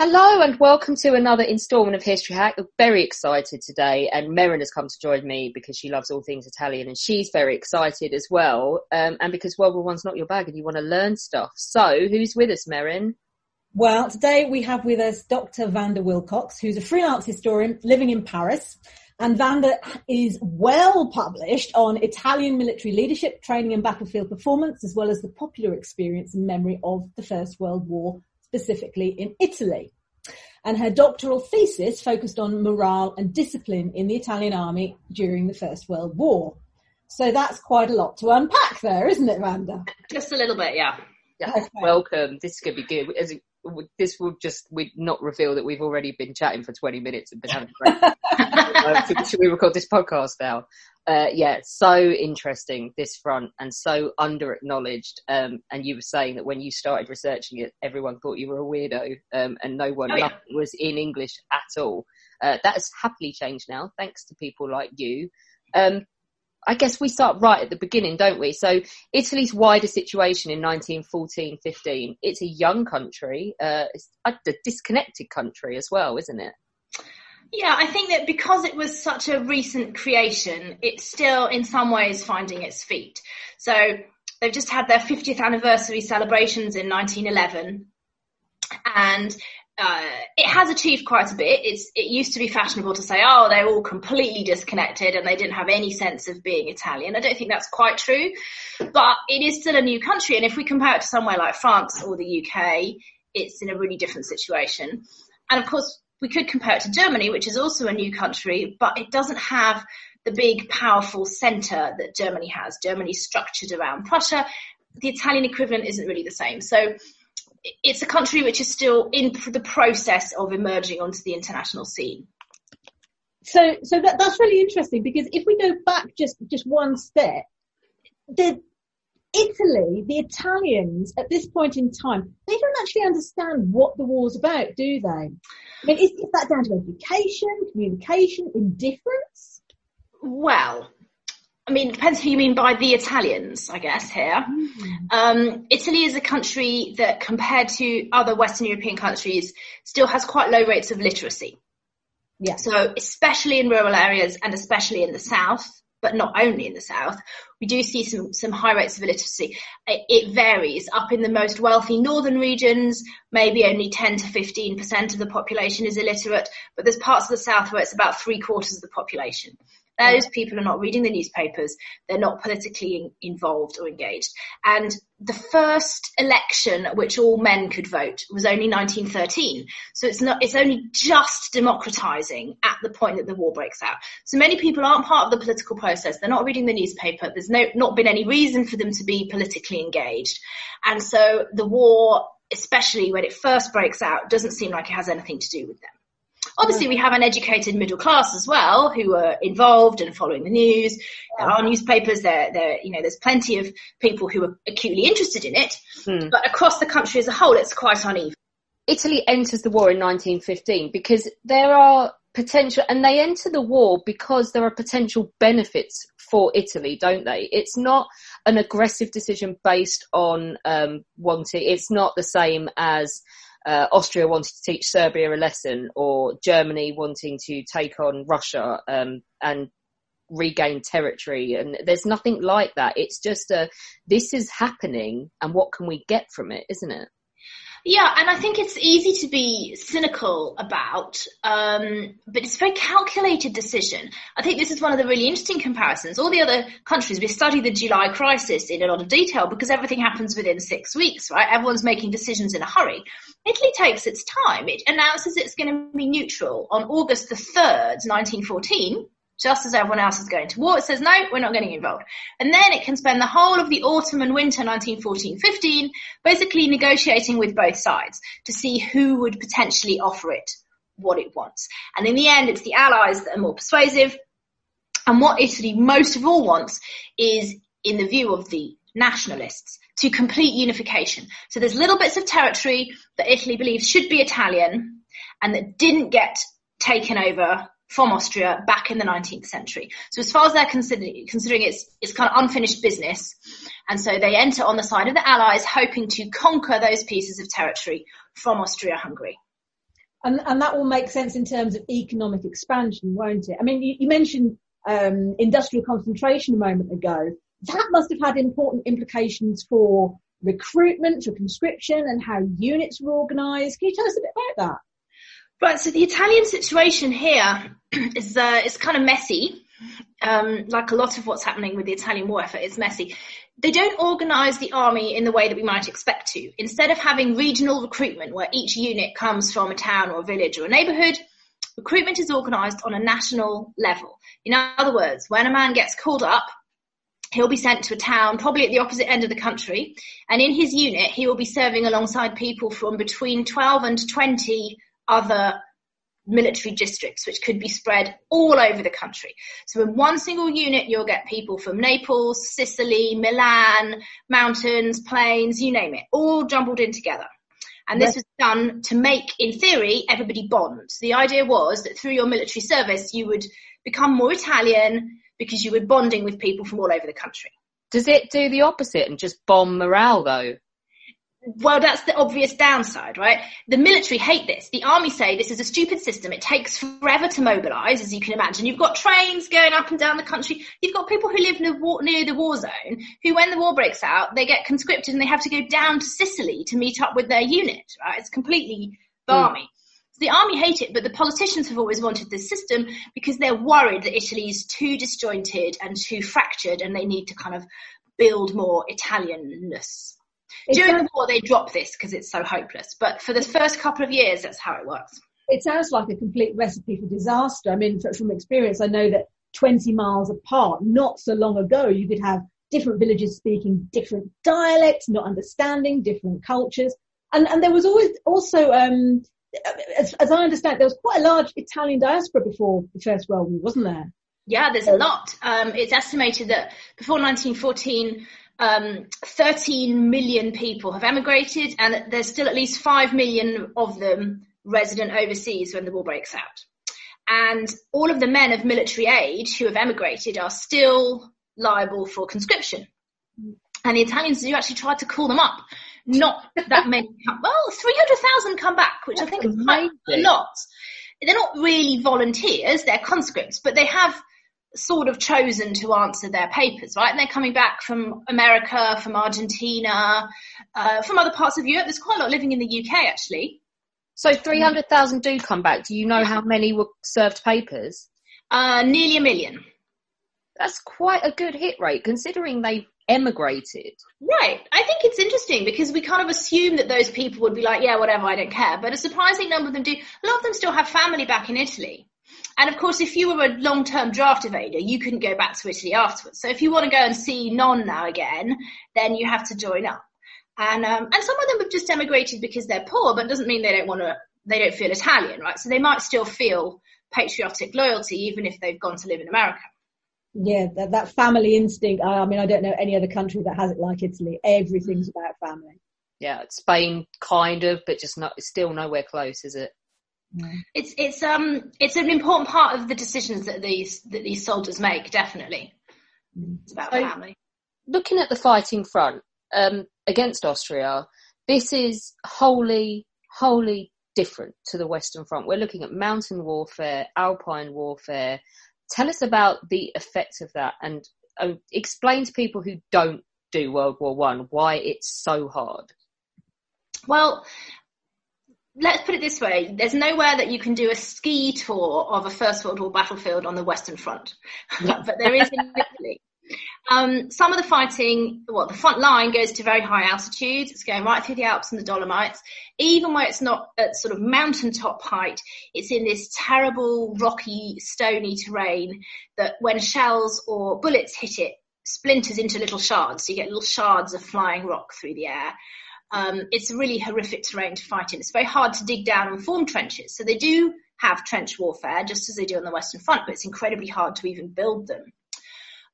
Hello and welcome to another instalment of History Hack. I'm very excited today, and Merrin has come to join me because she loves all things Italian, and she's very excited as well. Um, and because World War One's not your bag, and you want to learn stuff. So, who's with us, Merrin? Well, today we have with us Dr. Vanda Wilcox, who's a freelance historian living in Paris. And Vanda is well published on Italian military leadership, training and battlefield performance, as well as the popular experience and memory of the First World War specifically in Italy. And her doctoral thesis focused on morale and discipline in the Italian army during the First World War. So that's quite a lot to unpack there, isn't it, Vanda? Just a little bit, yeah. Yeah, okay. welcome. This to be good. As this will just we not reveal that we've already been chatting for 20 minutes and been having great. uh, should we record this podcast now? Uh, yeah, so interesting this front and so under acknowledged. Um, and you were saying that when you started researching it, everyone thought you were a weirdo, um, and no one oh, yeah. was in English at all. Uh, that has happily changed now, thanks to people like you. Um, I guess we start right at the beginning, don't we? So Italy's wider situation in 1914-15, it's a young country, uh, it's a disconnected country as well, isn't it? Yeah, I think that because it was such a recent creation, it's still in some ways finding its feet. So they've just had their 50th anniversary celebrations in 1911 and uh, it has achieved quite a bit. It's, it used to be fashionable to say, oh, they're all completely disconnected and they didn't have any sense of being Italian. I don't think that's quite true, but it is still a new country. And if we compare it to somewhere like France or the UK, it's in a really different situation. And of course, we could compare it to Germany, which is also a new country, but it doesn't have the big, powerful center that Germany has. Germany's structured around Prussia. The Italian equivalent isn't really the same. So it's a country which is still in the process of emerging onto the international scene. So, so that, that's really interesting because if we go back just, just one step, the Italy, the Italians at this point in time, they don't actually understand what the war's about, do they? I mean, is, is that down to education, communication, indifference? Well, I mean, it depends who you mean by the Italians, I guess, here. Mm. Um, Italy is a country that, compared to other Western European countries, still has quite low rates of literacy. Yeah. So, especially in rural areas and especially in the south, but not only in the south, we do see some, some high rates of illiteracy. It, it varies. Up in the most wealthy northern regions, maybe only 10 to 15% of the population is illiterate, but there's parts of the south where it's about three quarters of the population. Those people are not reading the newspapers. They're not politically in, involved or engaged. And the first election at which all men could vote was only 1913. So it's not, it's only just democratizing at the point that the war breaks out. So many people aren't part of the political process. They're not reading the newspaper. There's no, not been any reason for them to be politically engaged. And so the war, especially when it first breaks out, doesn't seem like it has anything to do with them. Obviously, we have an educated middle class as well who are involved and following the news. There are newspapers. There, there, you know, there's plenty of people who are acutely interested in it. Hmm. But across the country as a whole, it's quite uneven. Italy enters the war in 1915 because there are potential, and they enter the war because there are potential benefits for Italy, don't they? It's not an aggressive decision based on um, wanting. It's not the same as uh, Austria wanting to teach Serbia a lesson or Germany wanting to take on Russia um, and regain territory. And there's nothing like that. It's just a, this is happening and what can we get from it, isn't it? Yeah, and I think it's easy to be cynical about, um, but it's a very calculated decision. I think this is one of the really interesting comparisons. All the other countries, we study the July crisis in a lot of detail because everything happens within six weeks, right? Everyone's making decisions in a hurry. Italy takes its time. It announces it's going to be neutral on August the 3rd, 1914 just as everyone else is going to war. It says, no, we're not getting involved. And then it can spend the whole of the autumn and winter 1914-15 basically negotiating with both sides to see who would potentially offer it what it wants. And in the end, it's the Allies that are more persuasive. And what Italy most of all wants is, in the view of the nationalists, to complete unification. So there's little bits of territory that Italy believes should be Italian and that didn't get taken over from Austria back in the 19th century. So as far as they're considering, considering it's, it's kind of unfinished business. And so they enter on the side of the Allies hoping to conquer those pieces of territory from Austria-Hungary. And, and that will make sense in terms of economic expansion, won't it? I mean, you, you mentioned um, industrial concentration a moment ago. That must have had important implications for recruitment, for conscription, and how units were organised. Can you tell us a bit about that? Right, so the Italian situation here is uh, is kind of messy. Um, like a lot of what's happening with the Italian war effort, it's messy. They don't organise the army in the way that we might expect to. Instead of having regional recruitment where each unit comes from a town or a village or a neighbourhood, recruitment is organised on a national level. In other words, when a man gets called up, he'll be sent to a town, probably at the opposite end of the country, and in his unit, he will be serving alongside people from between 12 and 20 other military districts, which could be spread all over the country. So in one single unit, you'll get people from Naples, Sicily, Milan, mountains, plains, you name it, all jumbled in together. And this was done to make, in theory, everybody bond. The idea was that through your military service, you would become more Italian because you were bonding with people from all over the country. Does it do the opposite and just bomb morale though? Well, that's the obvious downside, right? The military hate this. The army say this is a stupid system. It takes forever to mobilize, as you can imagine. You've got trains going up and down the country. You've got people who live near, war, near the war zone who, when the war breaks out, they get conscripted and they have to go down to Sicily to meet up with their unit, right? It's completely barmy. Mm. So the army hate it, but the politicians have always wanted this system because they're worried that Italy is too disjointed and too fractured and they need to kind of build more Italianness. During sounds, the war, they drop this because it's so hopeless. But for the first couple of years, that's how it works. It sounds like a complete recipe for disaster. I mean, from experience, I know that 20 miles apart, not so long ago, you could have different villages speaking different dialects, not understanding different cultures. And, and there was always also, um, as, as I understand, there was quite a large Italian diaspora before the First World War, wasn't there? Yeah, there's a lot. Um, it's estimated that before 1914, um, 13 million people have emigrated, and there's still at least 5 million of them resident overseas when the war breaks out. And all of the men of military age who have emigrated are still liable for conscription. And the Italians do actually try to call them up. Not that many come, well, 300,000 come back, which That's I think is quite a lot. They're not really volunteers, they're conscripts, but they have sort of chosen to answer their papers, right? And they're coming back from America, from Argentina, uh, from other parts of Europe. There's quite a lot living in the UK actually. So 300,000 do come back. Do you know how many were served papers? Uh, nearly a million. That's quite a good hit rate considering they've emigrated. Right. I think it's interesting because we kind of assume that those people would be like, yeah, whatever, I don't care. But a surprising number of them do. A lot of them still have family back in Italy. And of course, if you were a long-term draft evader, you couldn't go back to Italy afterwards. So if you want to go and see non now again, then you have to join up. And um, and some of them have just emigrated because they're poor, but it doesn't mean they don't want to. They don't feel Italian, right? So they might still feel patriotic loyalty even if they've gone to live in America. Yeah, that, that family instinct. I mean, I don't know any other country that has it like Italy. Everything's about family. Yeah, Spain kind of, but just not. It's still nowhere close, is it? It's it's um it's an important part of the decisions that these that these soldiers make. Definitely, it's about so, family. Looking at the fighting front um, against Austria, this is wholly wholly different to the Western Front. We're looking at mountain warfare, alpine warfare, tell us about the effects of that and uh, explain to people who don't do World War One why it's so hard. Well, let's put it this way there's nowhere that you can do a ski tour of a First World War battlefield on the Western Front, but there is in Italy. Um, some of the fighting, well, the front line goes to very high altitudes. It's going right through the Alps and the Dolomites. Even where it's not at sort of mountaintop height, it's in this terrible, rocky, stony terrain that when shells or bullets hit it, splinters into little shards. So you get little shards of flying rock through the air. Um, it's really horrific terrain to fight in. It's very hard to dig down and form trenches. So they do have trench warfare, just as they do on the Western Front, but it's incredibly hard to even build them.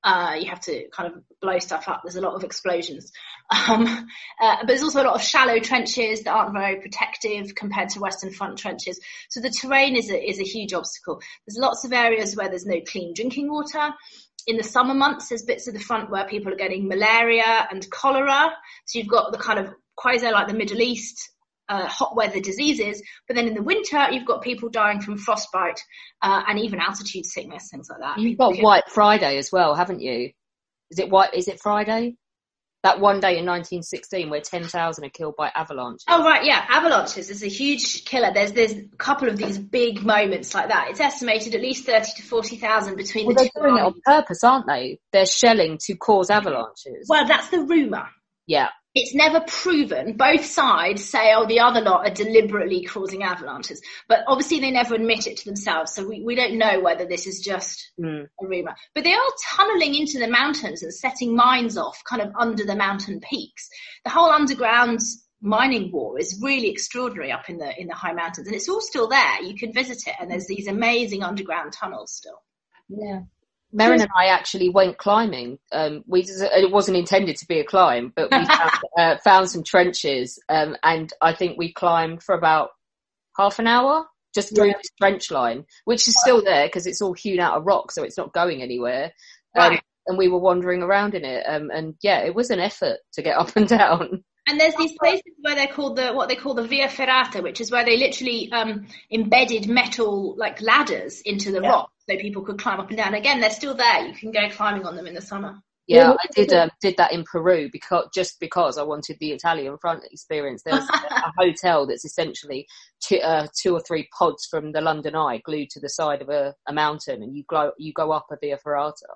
Uh, you have to kind of blow stuff up. There's a lot of explosions. Um, uh, but there's also a lot of shallow trenches that aren't very protective compared to Western Front trenches. So the terrain is a, is a huge obstacle. There's lots of areas where there's no clean drinking water. In the summer months, there's bits of the front where people are getting malaria and cholera. So you've got the kind of quasi like the Middle East uh, hot weather diseases, but then in the winter you've got people dying from frostbite uh, and even altitude sickness, things like that. You've got White Friday as well, haven't you? Is it White? Is it Friday? That one day in 1916 where 10,000 are killed by avalanches. Oh right, yeah, avalanches is a huge killer. There's there's a couple of these big moments like that. It's estimated at least 30 to 40,000 between well, the they're two. doing it on purpose, aren't they? They're shelling to cause avalanches. Well, that's the rumor. yeah. It's never proven. Both sides say, oh, the other lot are deliberately causing avalanches. But obviously they never admit it to themselves. So we, we don't know whether this is just Mm. a rumour. But they are tunneling into the mountains and setting mines off kind of under the mountain peaks. The whole underground mining war is really extraordinary up in the in the high mountains and it's all still there. You can visit it and there's these amazing underground tunnels still. Yeah. Merrin and I actually went climbing. Um, we it wasn't intended to be a climb, but we found, uh, found some trenches, um, and I think we climbed for about half an hour just through Yeah. this trench line, which is still there because it's all hewn out of rock, so it's not going anywhere. Um, Right. And we were wandering around in it, um, and yeah, it was an effort to get up and down. And there's these places where they're called the what they call the via ferrata, which is where they literally um, embedded metal like ladders into the Yeah. rock so people could climb up and down. Again, they're still there. You can go climbing on them in the summer. Yeah, Yeah. I did um, did that in Peru because just because I wanted the Italian front experience. There's a hotel that's essentially two, uh, two or three pods from the London Eye glued to the side of a, a mountain, and you go you go up a via ferrata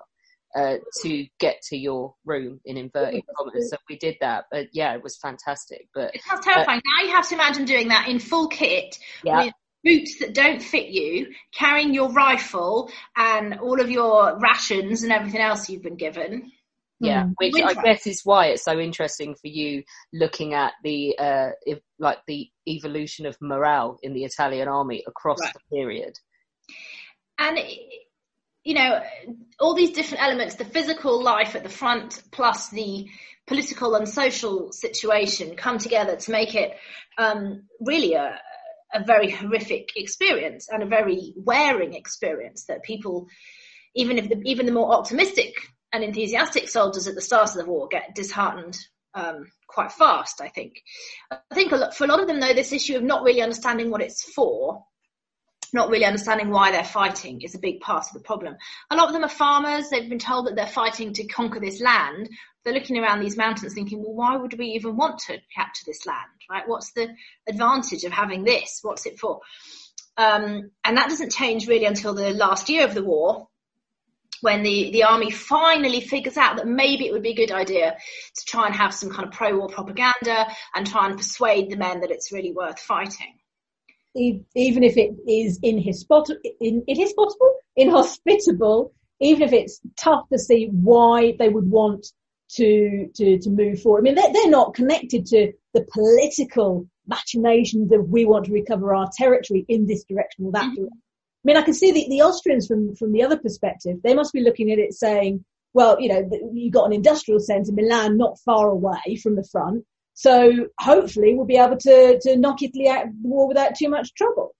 uh, to get to your room in inverted commas. So we did that, but yeah, it was fantastic. But It sounds terrifying. now you have to imagine doing that in full kit yeah, with boots that don't fit you, carrying your rifle and all of your rations and everything else you've been given. Yeah, Mm. which I guess is why it's so interesting for you looking at the uh, if, like the evolution of morale in the Italian army across Right. the period. and you know all these different elements the physical life at the front plus the political and social situation come together to make it um, really a, a very horrific experience and a very wearing experience that people even if the, even the more optimistic and enthusiastic soldiers at the start of the war get disheartened um, quite fast i think. I think a lot, for a lot of them though this issue of not really understanding what it's for not really understanding why they're fighting is a big part of the problem. A lot of them are farmers. They've been told that they're fighting to conquer this land. They're looking around these mountains thinking, well, why would we even want to capture this land, right? What's the advantage of having this? What's it for? Um, and that doesn't change really until the last year of the war, when the, the army finally figures out that maybe it would be a good idea to try and have some kind of pro-war propaganda and try and persuade the men that it's really worth fighting. Even if it is inhospitable, in, inhospitable, inhospitable, even if it's tough to see why they would want to to to move forward. I mean, they're, they're not connected to the political machinations of we want to recover our territory in this direction or that Mhm. direction. I mean, I can see the, the Austrians from from the other perspective. They must be looking at it saying, well, you know, you've got an industrial centre, Milan, not far away from the front. So hopefully we'll be able to, to knock Italy out of the war without too much trouble.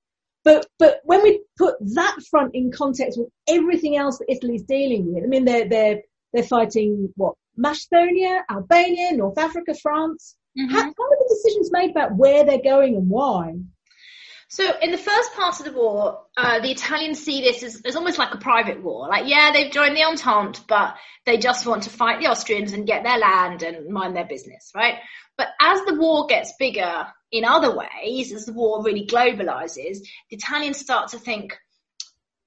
But, but when we put that front in context with everything else that Italy's dealing with, I mean, they're, they're, they're fighting what? Macedonia, Albania, North Africa, France. Mm-hmm. How, how are the decisions made about where they're going and why? So in the first part of the war, uh, the Italians see this as, as almost like a private war. Like, yeah, they've joined the Entente, but they just want to fight the Austrians and get their land and mind their business, right? But as the war gets bigger in other ways, as the war really globalizes, the Italians start to think,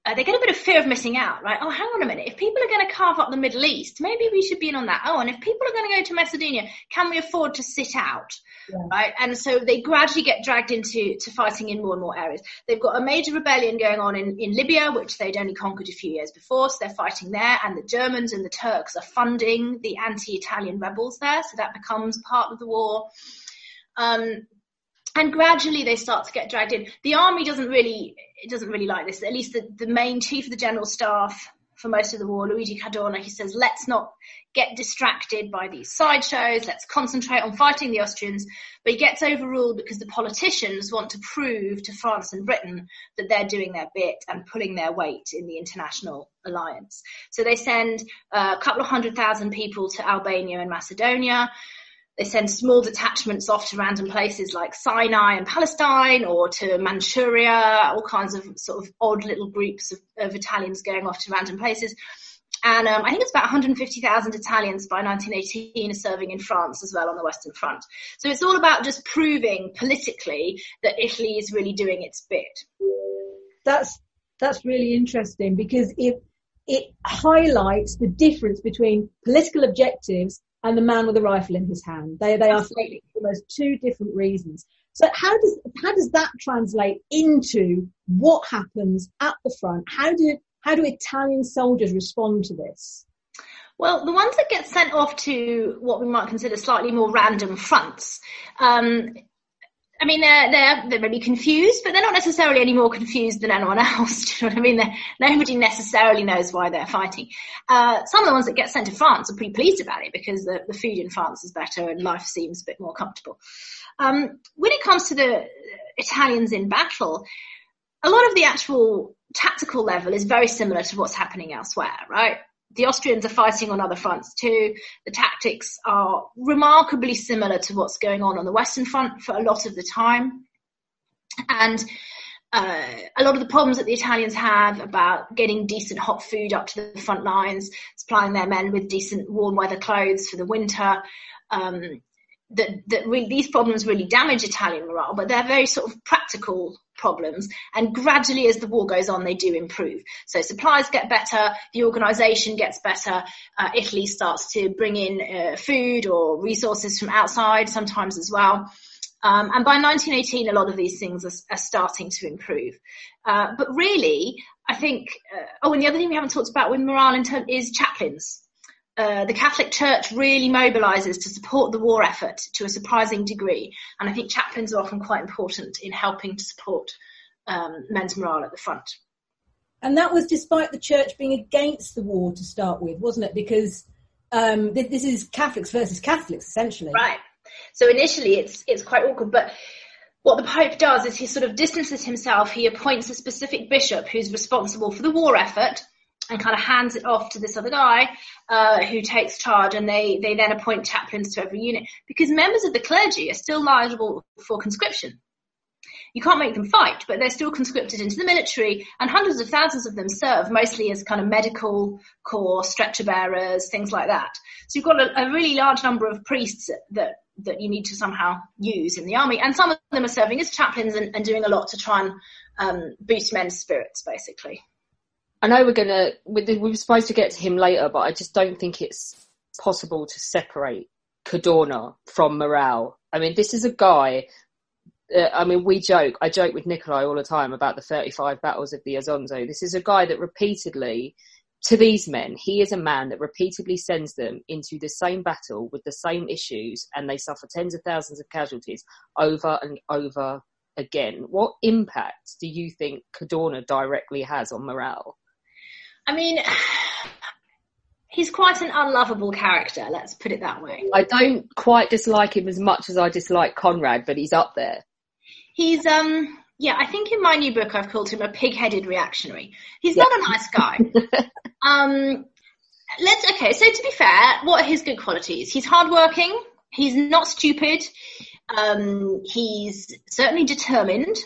uh, they get a bit of fear of missing out, right? Oh, hang on a minute. If people are going to carve up the Middle East, maybe we should be in on that. Oh, and if people are going to go to Macedonia, can we afford to sit out? Yeah. Right. And so they gradually get dragged into to fighting in more and more areas. They've got a major rebellion going on in, in Libya, which they'd only conquered a few years before. So they're fighting there. And the Germans and the Turks are funding the anti-Italian rebels there. So that becomes part of the war. Um, and gradually they start to get dragged in. The army doesn't really, it doesn't really like this. At least the, the main chief of the general staff for most of the war, Luigi Cadorna, he says, let's not get distracted by these sideshows. Let's concentrate on fighting the Austrians. But he gets overruled because the politicians want to prove to France and Britain that they're doing their bit and pulling their weight in the international alliance. So they send uh, a couple of hundred thousand people to Albania and Macedonia. They send small detachments off to random places like Sinai and Palestine or to Manchuria, all kinds of sort of odd little groups of, of Italians going off to random places. And um, I think it's about 150,000 Italians by 1918 are serving in France as well on the Western Front. So it's all about just proving politically that Italy is really doing its bit. That's that's really interesting because it it highlights the difference between political objectives and the man with a rifle in his hand. They they are for almost two different reasons. So how does how does that translate into what happens at the front? How do how do Italian soldiers respond to this? Well, the ones that get sent off to what we might consider slightly more random fronts, um, I mean, they're, they're, they're really confused, but they're not necessarily any more confused than anyone else. Do you know what I mean? They're, nobody necessarily knows why they're fighting. Uh, some of the ones that get sent to France are pretty pleased about it because the, the food in France is better and life seems a bit more comfortable. Um, when it comes to the Italians in battle, a lot of the actual tactical level is very similar to what's happening elsewhere, right? The Austrians are fighting on other fronts too. The tactics are remarkably similar to what's going on on the Western Front for a lot of the time. And uh, a lot of the problems that the Italians have about getting decent hot food up to the front lines, supplying their men with decent warm weather clothes for the winter, um, that, that these problems really damage Italian morale, but they're very sort of practical problems. And gradually, as the war goes on, they do improve. So supplies get better, the organisation gets better. Uh, Italy starts to bring in uh, food or resources from outside, sometimes as well. Um, and by 1918, a lot of these things are, are starting to improve. Uh, but really, I think, uh, oh, and the other thing we haven't talked about with morale in term, is chaplains. Uh, the Catholic Church really mobilises to support the war effort to a surprising degree, and I think chaplains are often quite important in helping to support um, men's morale at the front. And that was despite the church being against the war to start with, wasn't it? Because um, this is Catholics versus Catholics, essentially. Right. So initially, it's it's quite awkward, but what the Pope does is he sort of distances himself. He appoints a specific bishop who's responsible for the war effort and kind of hands it off to this other guy uh, who takes charge and they, they then appoint chaplains to every unit because members of the clergy are still liable for conscription. You can't make them fight, but they're still conscripted into the military and hundreds of thousands of them serve mostly as kind of medical corps, stretcher bearers, things like that. So you've got a, a really large number of priests that, that you need to somehow use in the army and some of them are serving as chaplains and, and doing a lot to try and um, boost men's spirits basically. I know we're gonna we were supposed to get to him later, but I just don't think it's possible to separate Cadorna from morale. I mean, this is a guy. Uh, I mean, we joke. I joke with Nikolai all the time about the 35 battles of the Isonzo. This is a guy that repeatedly, to these men, he is a man that repeatedly sends them into the same battle with the same issues, and they suffer tens of thousands of casualties over and over again. What impact do you think Cadorna directly has on morale? I mean, he's quite an unlovable character. Let's put it that way. I don't quite dislike him as much as I dislike Conrad, but he's up there. He's um yeah, I think in my new book I've called him a pig-headed reactionary. He's yeah. not a nice guy. um, let's okay. So to be fair, what are his good qualities? He's hardworking. He's not stupid. Um, he's certainly determined.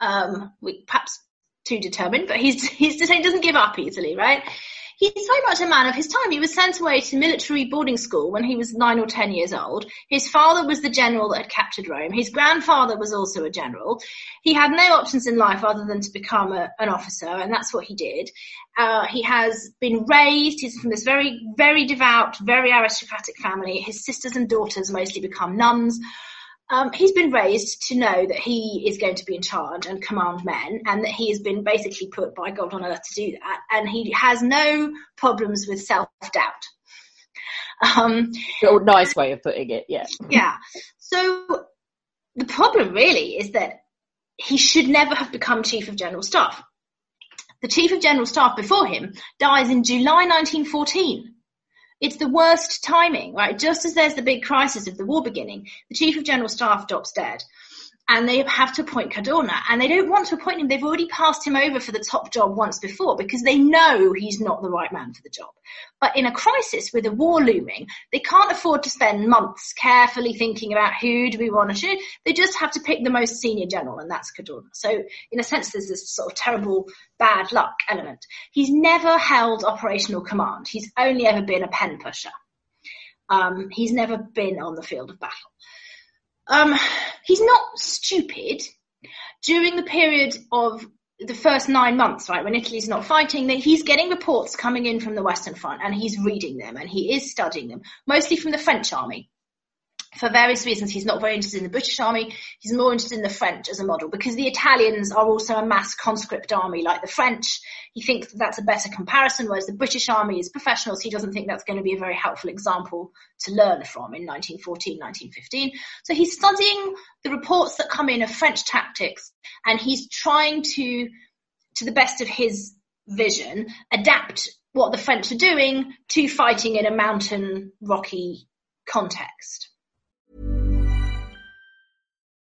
Um, we, perhaps too determined, but he's, he's he doesn't give up easily, right? He's so much a man of his time. He was sent away to military boarding school when he was nine or ten years old. His father was the general that had captured Rome. His grandfather was also a general. He had no options in life other than to become a, an officer, and that's what he did. Uh, he has been raised, he's from this very, very devout, very aristocratic family. His sisters and daughters mostly become nuns um, he's been raised to know that he is going to be in charge and command men, and that he has been basically put by God on earth to do that, and he has no problems with self doubt. Um, nice way of putting it, yeah. Yeah. So the problem really is that he should never have become chief of general staff. The chief of general staff before him dies in July 1914. It's the worst timing, right? Just as there's the big crisis of the war beginning, the chief of general staff drops dead and they have to appoint Cadorna and they don't want to appoint him. They've already passed him over for the top job once before because they know he's not the right man for the job. But in a crisis with a war looming, they can't afford to spend months carefully thinking about who do we want to shoot. They just have to pick the most senior general and that's Cadorna. So in a sense, there's this sort of terrible bad luck element. He's never held operational command. He's only ever been a pen pusher. Um, he's never been on the field of battle. Um, he's not stupid. During the period of the first nine months, right, when Italy's not fighting, that he's getting reports coming in from the Western Front and he's reading them and he is studying them, mostly from the French army for various reasons, he's not very interested in the British army. He's more interested in the French as a model because the Italians are also a mass conscript army like the French. He thinks that that's a better comparison, whereas the British army is professionals. He doesn't think that's going to be a very helpful example to learn from in 1914, 1915. So he's studying the reports that come in of French tactics and he's trying to, to the best of his vision, adapt what the French are doing to fighting in a mountain rocky context.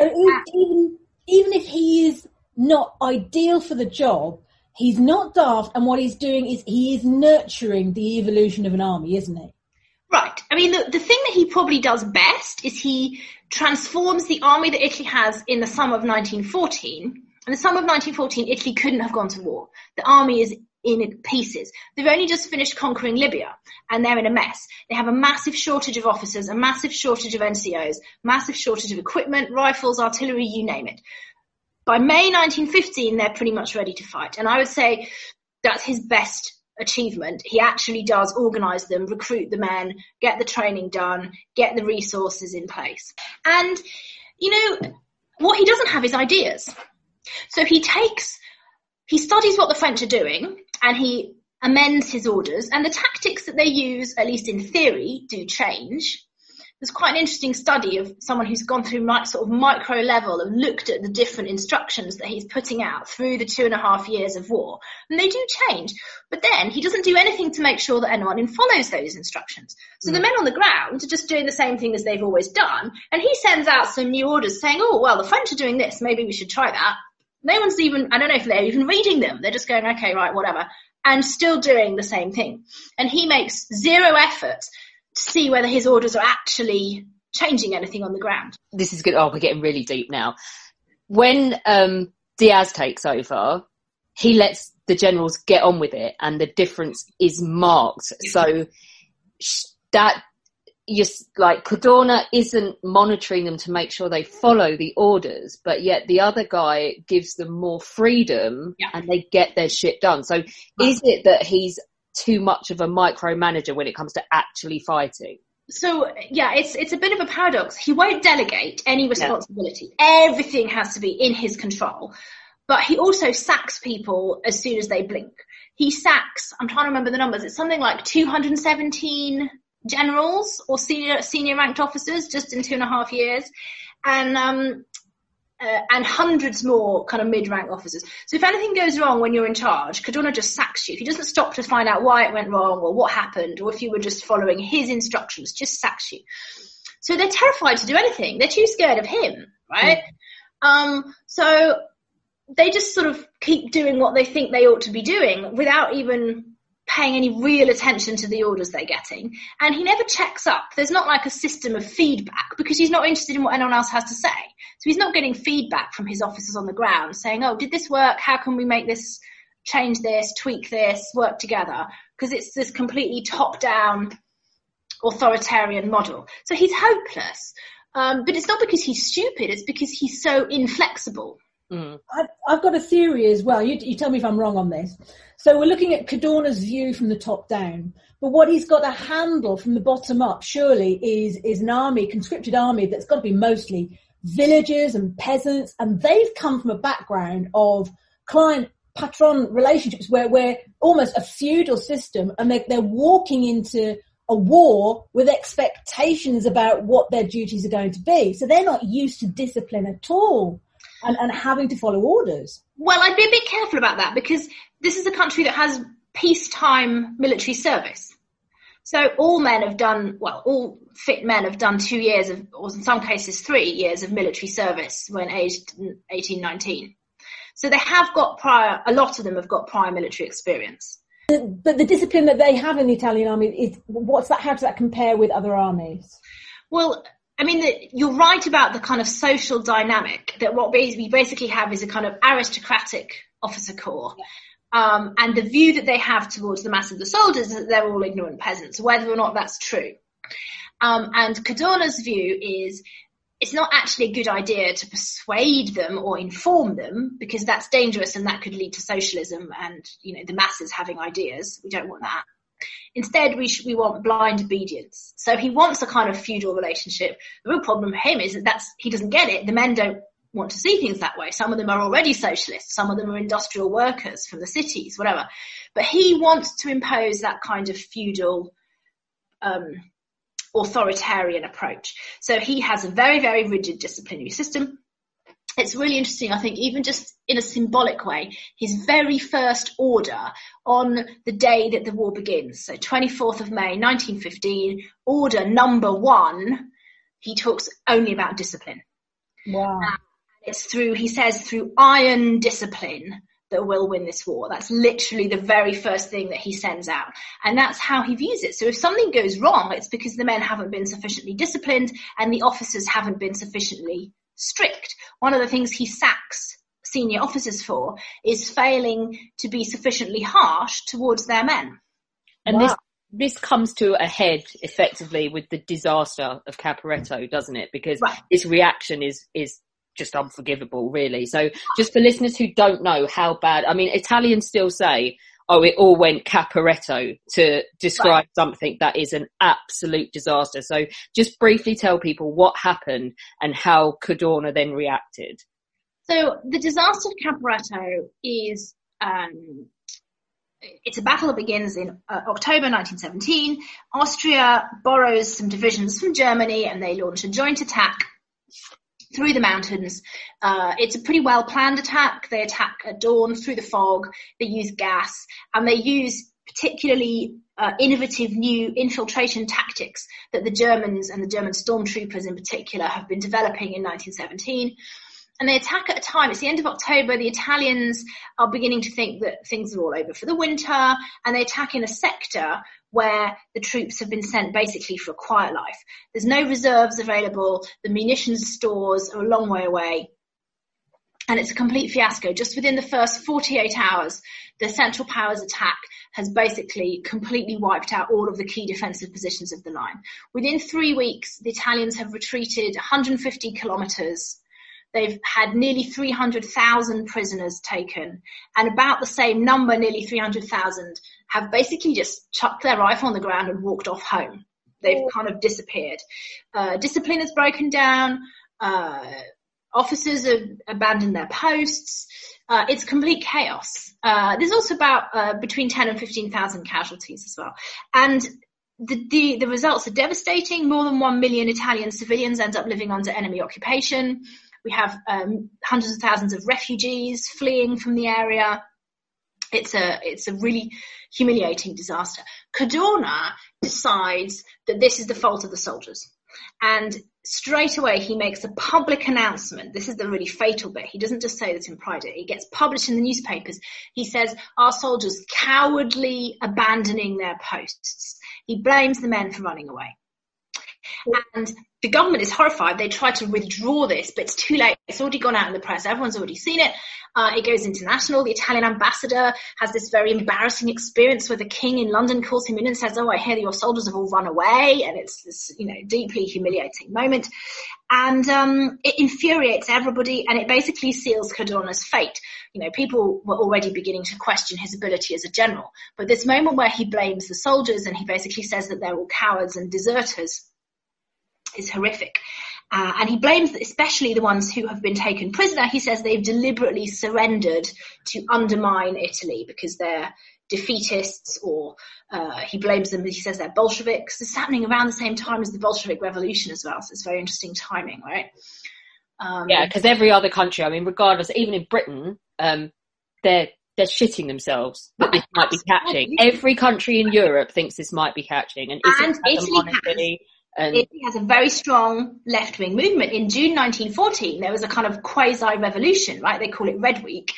Ah. even even if he is not ideal for the job, he's not daft, and what he's doing is he is nurturing the evolution of an army, isn't he? Right. I mean, the, the thing that he probably does best is he transforms the army that Italy has in the summer of 1914. In the summer of 1914, Italy couldn't have gone to war. The army is in pieces. They've only just finished conquering Libya and they're in a mess. They have a massive shortage of officers, a massive shortage of NCOs, massive shortage of equipment, rifles, artillery, you name it. By May 1915, they're pretty much ready to fight. And I would say that's his best achievement. He actually does organize them, recruit the men, get the training done, get the resources in place. And, you know, what he doesn't have is ideas. So he takes, he studies what the French are doing and he amends his orders and the tactics that they use, at least in theory, do change. There's quite an interesting study of someone who's gone through sort of micro level and looked at the different instructions that he's putting out through the two and a half years of war. And they do change. But then he doesn't do anything to make sure that anyone follows those instructions. So mm. the men on the ground are just doing the same thing as they've always done. And he sends out some new orders saying, oh, well, the French are doing this. Maybe we should try that. No one's even, I don't know if they're even reading them. They're just going, okay, right, whatever. And still doing the same thing. And he makes zero effort to see whether his orders are actually changing anything on the ground. This is good. Oh, we're getting really deep now. When um, Diaz takes over, he lets the generals get on with it, and the difference is marked. So that just like Cadorna isn't monitoring them to make sure they follow the orders, but yet the other guy gives them more freedom Yeah. and they get their shit done. So is it that he's too much of a micromanager when it comes to actually fighting? So yeah, it's it's a bit of a paradox. He won't delegate any responsibility. Everything has to be in his control. But he also sacks people as soon as they blink. He sacks, I'm trying to remember the numbers, it's something like 217 generals or senior senior ranked officers just in two and a half years. And um uh, and hundreds more kind of mid-rank officers. So if anything goes wrong when you're in charge, Cadorna just sacks you. If he doesn't stop to find out why it went wrong or what happened, or if you were just following his instructions, just sacks you. So they're terrified to do anything. They're too scared of him, right? Um, so they just sort of keep doing what they think they ought to be doing without even paying any real attention to the orders they're getting. And he never checks up. There's not like a system of feedback because he's not interested in what anyone else has to say. So he's not getting feedback from his officers on the ground saying, oh, did this work? How can we make this, change this, tweak this, work together? Because it's this completely top down authoritarian model. So he's hopeless. Um, but it's not because he's stupid, it's because he's so inflexible. Mm. I've, I've got a theory as well. You, you tell me if I'm wrong on this. So we're looking at Cadorna's view from the top down, but what he's got to handle from the bottom up, surely, is is an army, conscripted army that's got to be mostly villagers and peasants, and they've come from a background of client patron relationships where we're almost a feudal system, and they're, they're walking into a war with expectations about what their duties are going to be. So they're not used to discipline at all and, and having to follow orders. Well, I'd be a bit careful about that because this is a country that has peacetime military service. So all men have done, well, all fit men have done two years of, or in some cases three years of military service when aged 18, 19. So they have got prior, a lot of them have got prior military experience. But the discipline that they have in the Italian army is what's that? How does that compare with other armies? Well, I mean, the, you're right about the kind of social dynamic that what we basically have is a kind of aristocratic officer corps. Um, and the view that they have towards the mass of the soldiers is that they're all ignorant peasants, whether or not that's true. Um, and Cadorna's view is it's not actually a good idea to persuade them or inform them because that's dangerous and that could lead to socialism and you know the masses having ideas. We don't want that. Instead, we sh- we want blind obedience. So he wants a kind of feudal relationship. The real problem for him is that that's he doesn't get it. The men don't want to see things that way. Some of them are already socialists. Some of them are industrial workers from the cities, whatever. But he wants to impose that kind of feudal um, authoritarian approach. So he has a very, very rigid disciplinary system. It's really interesting, I think, even just in a symbolic way, his very first order on the day that the war begins, so 24th of May 1915, order number one, he talks only about discipline. Wow. It's through, he says, through iron discipline that will win this war. That's literally the very first thing that he sends out. And that's how he views it. So if something goes wrong, it's because the men haven't been sufficiently disciplined and the officers haven't been sufficiently strict. One of the things he sacks senior officers for is failing to be sufficiently harsh towards their men. And Wow. this this comes to a head effectively with the disaster of Caporetto, doesn't it? Because Right. his reaction is is just unforgivable, really. So just for listeners who don't know how bad, I mean, Italians still say, "Oh, it all went Caporetto" to describe something that is an absolute disaster. So just briefly tell people what happened and how Cadorna then reacted. So the disaster of Caporetto is um, it's a battle that begins in uh, October 1917. Austria borrows some divisions from Germany and they launch a joint attack through the mountains. Uh, it's a pretty well planned attack. They attack at dawn through the fog. They use gas and they use particularly uh, innovative new infiltration tactics that the Germans and the German stormtroopers in particular have been developing in 1917 and they attack at a time, it's the end of October, the Italians are beginning to think that things are all over for the winter, and they attack in a sector where the troops have been sent basically for a quiet life. There's no reserves available, the munitions stores are a long way away. and it's a complete fiasco. Just within the first 48 hours, the Central Powers attack has basically completely wiped out all of the key defensive positions of the line. Within three weeks, the Italians have retreated 150 kilometers. They've had nearly 300,000 prisoners taken and about the same number, nearly 300,000, have basically just chucked their rifle on the ground and walked off home. They've kind of disappeared. Uh, discipline has broken down. Uh, officers have abandoned their posts. Uh, it's complete chaos. Uh, there's also about uh, between 10 and 15,000 casualties as well. And the, the, the, results are devastating. More than 1 million Italian civilians end up living under enemy occupation. We have um, hundreds of thousands of refugees fleeing from the area. It's a, it's a really humiliating disaster. Cadorna decides that this is the fault of the soldiers. And straight away he makes a public announcement. This is the really fatal bit. He doesn't just say this in private. It gets published in the newspapers. He says our soldiers cowardly abandoning their posts. He blames the men for running away. And the government is horrified. They try to withdraw this, but it's too late. It's already gone out in the press. Everyone's already seen it. Uh, it goes international. The Italian ambassador has this very embarrassing experience where the king in London calls him in and says, "Oh, I hear that your soldiers have all run away," and it's this, you know, deeply humiliating moment. And um, it infuriates everybody, and it basically seals Cadorna's fate. You know, people were already beginning to question his ability as a general, but this moment where he blames the soldiers and he basically says that they're all cowards and deserters is horrific. Uh, and he blames especially the ones who have been taken prisoner. He says they've deliberately surrendered to undermine Italy because they're defeatists or uh, he blames them, he says they're Bolsheviks. This is happening around the same time as the Bolshevik Revolution as well. So it's very interesting timing, right? Um, yeah, because every other country, I mean, regardless, even in Britain, um, they're they're shitting themselves that this might be catching. Every country in Europe thinks this might be catching, and, and Italy has. And it has a very strong left-wing movement. In June 1914, there was a kind of quasi-revolution, right? They call it Red Week,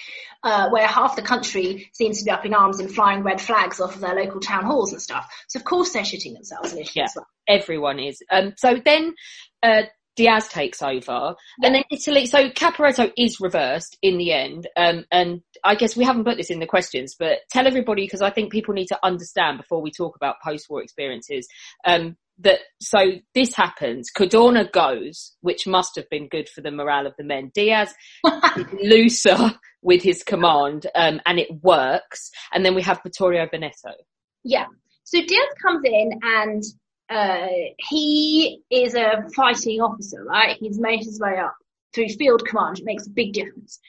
uh, where half the country seems to be up in arms and flying red flags off of their local town halls and stuff. So of course they're shitting themselves in yeah, well. Everyone is. Um, so then, uh, Diaz takes over, yeah. and then Italy. So Caporetto is reversed in the end, um, and I guess we haven't put this in the questions, but tell everybody because I think people need to understand before we talk about post-war experiences. Um, that so this happens. Cadorna goes, which must have been good for the morale of the men. Diaz looser with his command, um, and it works. And then we have Vittorio Veneto. Yeah. So Diaz comes in and uh, he is a fighting officer, right? He's made his way up through field command. It makes a big difference.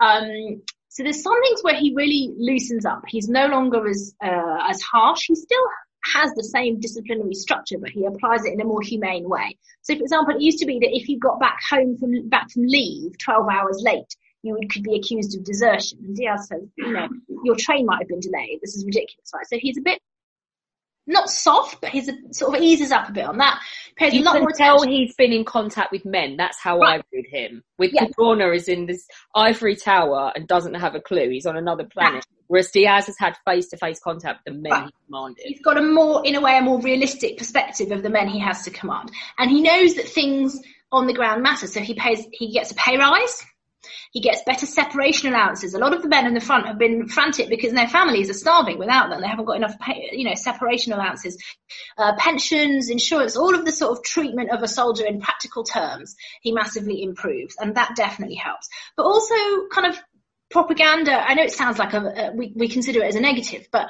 Um, so there's some things where he really loosens up. He's no longer as uh, as harsh. He still has the same disciplinary structure, but he applies it in a more humane way. So, for example, it used to be that if you got back home from back from leave 12 hours late, you would, could be accused of desertion. And Diaz says, you know, your train might have been delayed. This is ridiculous, right? So he's a bit not soft, but he's a, sort of eases up a bit on that. Pays you can tell he's been in contact with men. That's how right. I read him. With yeah. Cadorna is in this ivory tower and doesn't have a clue. He's on another planet. Whereas Diaz has had face to face contact with the men right. he commanded. He's got a more, in a way, a more realistic perspective of the men he has to command. And he knows that things on the ground matter. So he pays, he gets a pay rise he gets better separation allowances. A lot of the men in the front have been frantic because their families are starving without them. They haven't got enough, pay, you know, separation allowances, uh, pensions, insurance, all of the sort of treatment of a soldier in practical terms. He massively improves, and that definitely helps. But also, kind of propaganda. I know it sounds like a, a we we consider it as a negative, but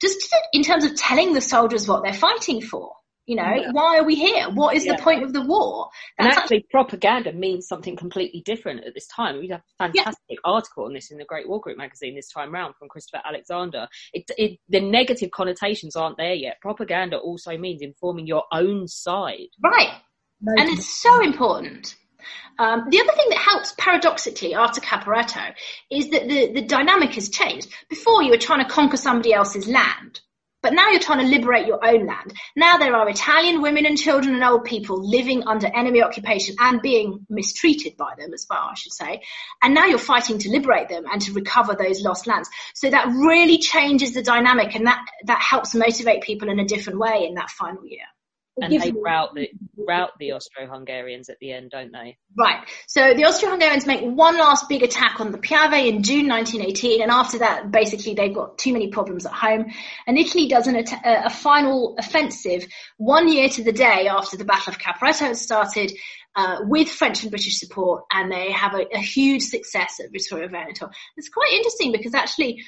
just in terms of telling the soldiers what they're fighting for. You know, yeah. why are we here? What is yeah. the point of the war? That's and actually, propaganda means something completely different at this time. We have a fantastic yeah. article on this in the Great War Group magazine this time round from Christopher Alexander. It, it, the negative connotations aren't there yet. Propaganda also means informing your own side. Right. and it's so important. Um, the other thing that helps paradoxically after Caporetto is that the, the dynamic has changed. Before you were trying to conquer somebody else's land. But now you're trying to liberate your own land. Now there are Italian women and children and old people living under enemy occupation and being mistreated by them as well, I should say. And now you're fighting to liberate them and to recover those lost lands. So that really changes the dynamic and that, that helps motivate people in a different way in that final year. And they rout the rout the Austro-Hungarians at the end, don't they? Right. So the Austro-Hungarians make one last big attack on the Piave in June 1918, and after that, basically they've got too many problems at home. And Italy does an, a, a final offensive one year to the day after the Battle of Caporetto started. Uh, with French and British support, and they have a, a huge success at Vittorio Veneto. It's quite interesting because actually,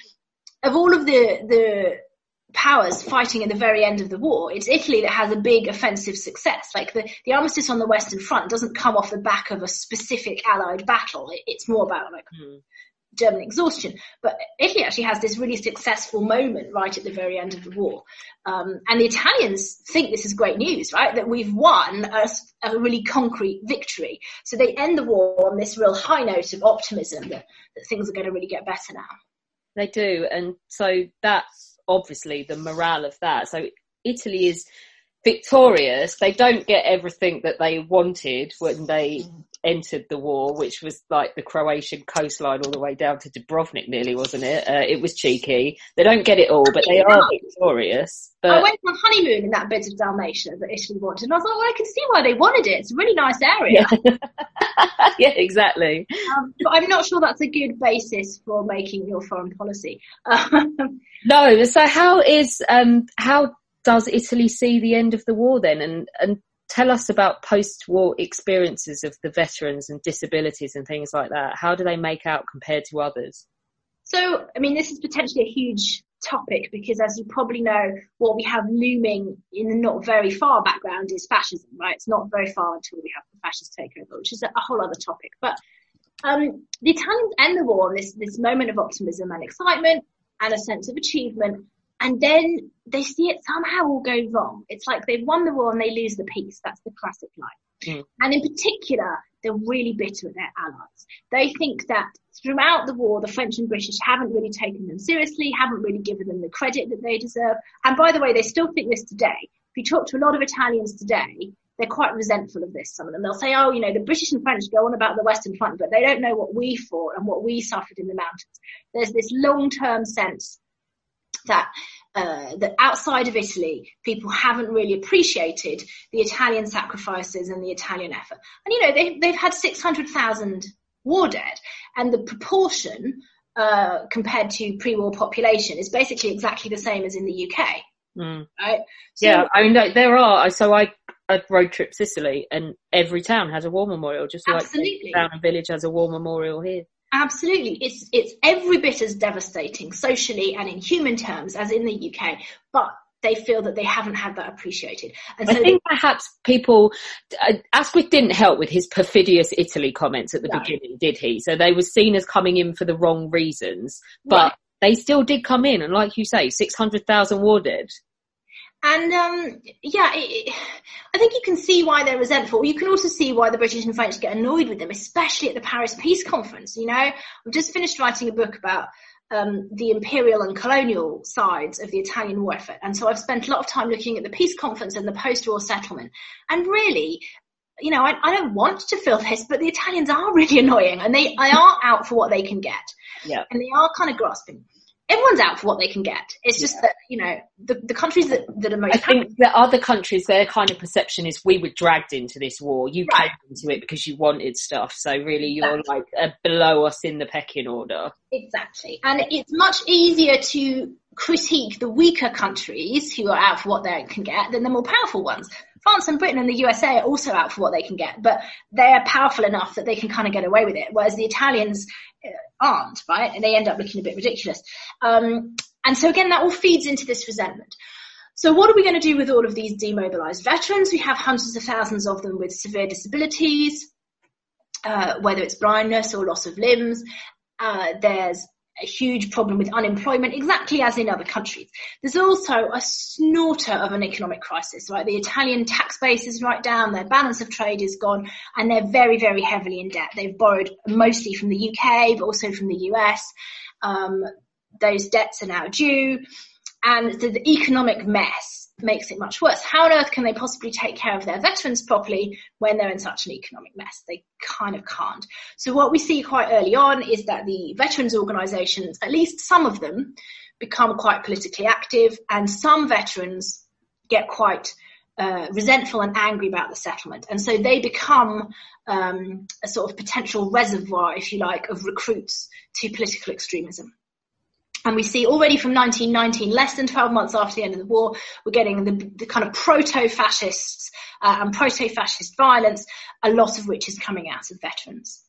of all of the the powers fighting at the very end of the war. It's Italy that has a big offensive success. Like the, the armistice on the Western Front doesn't come off the back of a specific Allied battle. It, it's more about like mm. German exhaustion. But Italy actually has this really successful moment right at the very end of the war. Um, and the Italians think this is great news, right? That we've won a, a, really concrete victory. So they end the war on this real high note of optimism that, that things are going to really get better now. They do. And so that's obviously the morale of that. So Italy is victorious. They don't get everything that they wanted when they mm. Entered the war, which was like the Croatian coastline all the way down to Dubrovnik, nearly, wasn't it? Uh, it was cheeky. They don't get it all, but they are victorious. But... I went on honeymoon in that bit of Dalmatia that Italy wanted, and I was like, well, I can see why they wanted it. It's a really nice area. Yeah, yeah exactly. Um, but I'm not sure that's a good basis for making your foreign policy. no. So how is um how does Italy see the end of the war then? And and tell us about post-war experiences of the veterans and disabilities and things like that. How do they make out compared to others? So, I mean, this is potentially a huge topic because, as you probably know, what we have looming in the not very far background is fascism, right? It's not very far until we have the fascist takeover, which is a, whole other topic. But um, the Italians end the war on this this moment of optimism and excitement and a sense of achievement and then they see it somehow all go wrong. It's like they've won the war and they lose the peace. That's the classic line. Mm. And in particular, they're really bitter at their allies. They think that throughout the war, the French and British haven't really taken them seriously, haven't really given them the credit that they deserve. And by the way, they still think this today. If you talk to a lot of Italians today, they're quite resentful of this. Some of them, they'll say, oh, you know, the British and French go on about the Western Front, but they don't know what we fought and what we suffered in the mountains. There's this long-term sense that uh, that outside of Italy, people haven't really appreciated the Italian sacrifices and the Italian effort. And you know, they, they've had 600,000 war dead, and the proportion uh, compared to pre-war population is basically exactly the same as in the UK. Mm. Right? So, yeah, I mean, there are. So I, I road trip Sicily, and every town has a war memorial, just absolutely. like town and village has a war memorial here. Absolutely. It's, it's every bit as devastating socially and in human terms as in the UK, but they feel that they haven't had that appreciated. And so I think they, perhaps people, uh, Asquith didn't help with his perfidious Italy comments at the no. beginning, did he? So they were seen as coming in for the wrong reasons, but right. they still did come in. And like you say, 600,000 war dead. And um, yeah, it, I think you can see why they're resentful. You can also see why the British and French get annoyed with them, especially at the Paris Peace Conference. You know, I've just finished writing a book about um, the imperial and colonial sides of the Italian war effort, and so I've spent a lot of time looking at the peace conference and the post-war settlement. And really, you know, I, I don't want to feel this, but the Italians are really annoying, and they, they are out for what they can get. Yeah. And they are kind of grasping everyone's out for what they can get. It's just yeah. that you know the the countries that that are most. I think the other countries, their kind of perception is we were dragged into this war. You right. came into it because you wanted stuff. So really, you're exactly. like below us in the pecking order. Exactly, and it's much easier to critique the weaker countries who are out for what they can get than the more powerful ones. France and Britain and the USA are also out for what they can get, but they're powerful enough that they can kind of get away with it. Whereas the Italians uh, aren't, right? And they end up looking a bit ridiculous. Um, and so again, that all feeds into this resentment. So what are we going to do with all of these demobilized veterans? We have hundreds of thousands of them with severe disabilities, uh, whether it's blindness or loss of limbs. Uh, there's a huge problem with unemployment, exactly as in other countries. There's also a snorter of an economic crisis, right? The Italian tax base is right down, their balance of trade is gone, and they're very, very heavily in debt. They've borrowed mostly from the UK, but also from the US. Um, those debts are now due, and the, the economic mess makes it much worse. How on earth can they possibly take care of their veterans properly when they're in such an economic mess? They kind of can't. So what we see quite early on is that the veterans organisations, at least some of them, become quite politically active and some veterans get quite uh, resentful and angry about the settlement. And so they become um, a sort of potential reservoir, if you like, of recruits to political extremism. And we see already from 1919, less than 12 months after the end of the war, we're getting the, the kind of proto-fascists uh, and proto-fascist violence, a lot of which is coming out of veterans.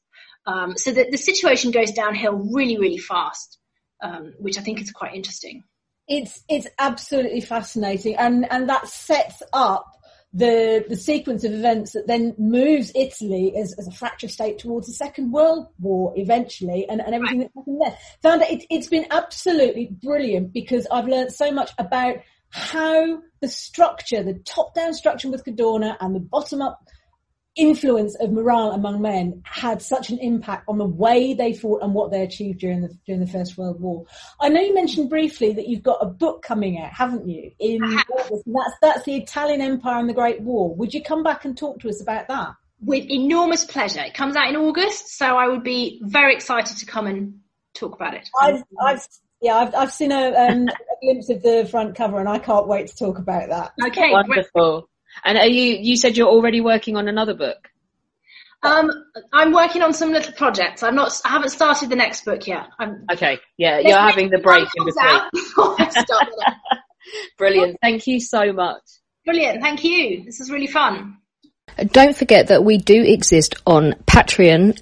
Um, so the, the situation goes downhill really, really fast, um, which I think is quite interesting it's it's absolutely fascinating, and and that sets up the the sequence of events that then moves Italy as, as a fracture state towards the Second World War eventually, and, and everything that happened there. Found it, it's been absolutely brilliant because I've learned so much about how the structure, the top down structure with Cadorna and the bottom up influence of morale among men had such an impact on the way they fought and what they achieved during the during the First World War. I know you mentioned briefly that you've got a book coming out, haven't you? In August. That's that's the Italian Empire and the Great War. Would you come back and talk to us about that? With enormous pleasure. It comes out in August, so I would be very excited to come and talk about it. I've, I've yeah, I've, I've seen a, um, a glimpse of the front cover, and I can't wait to talk about that. Okay, wonderful. And are you, you said you're already working on another book? Um, I'm working on some little projects. I'm not, I haven't started the next book yet. I'm, okay. Yeah. You're having the break in between. Brilliant. Thank you so much. Brilliant. Thank you. This is really fun. Don't forget that we do exist on Patreon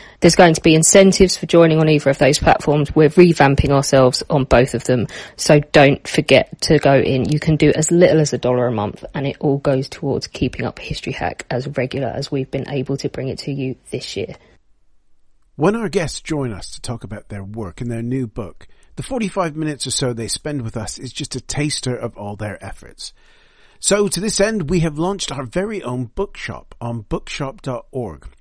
there's going to be incentives for joining on either of those platforms. We're revamping ourselves on both of them. So don't forget to go in. You can do as little as a dollar a month and it all goes towards keeping up History Hack as regular as we've been able to bring it to you this year. When our guests join us to talk about their work and their new book, the 45 minutes or so they spend with us is just a taster of all their efforts. So to this end, we have launched our very own bookshop on bookshop.org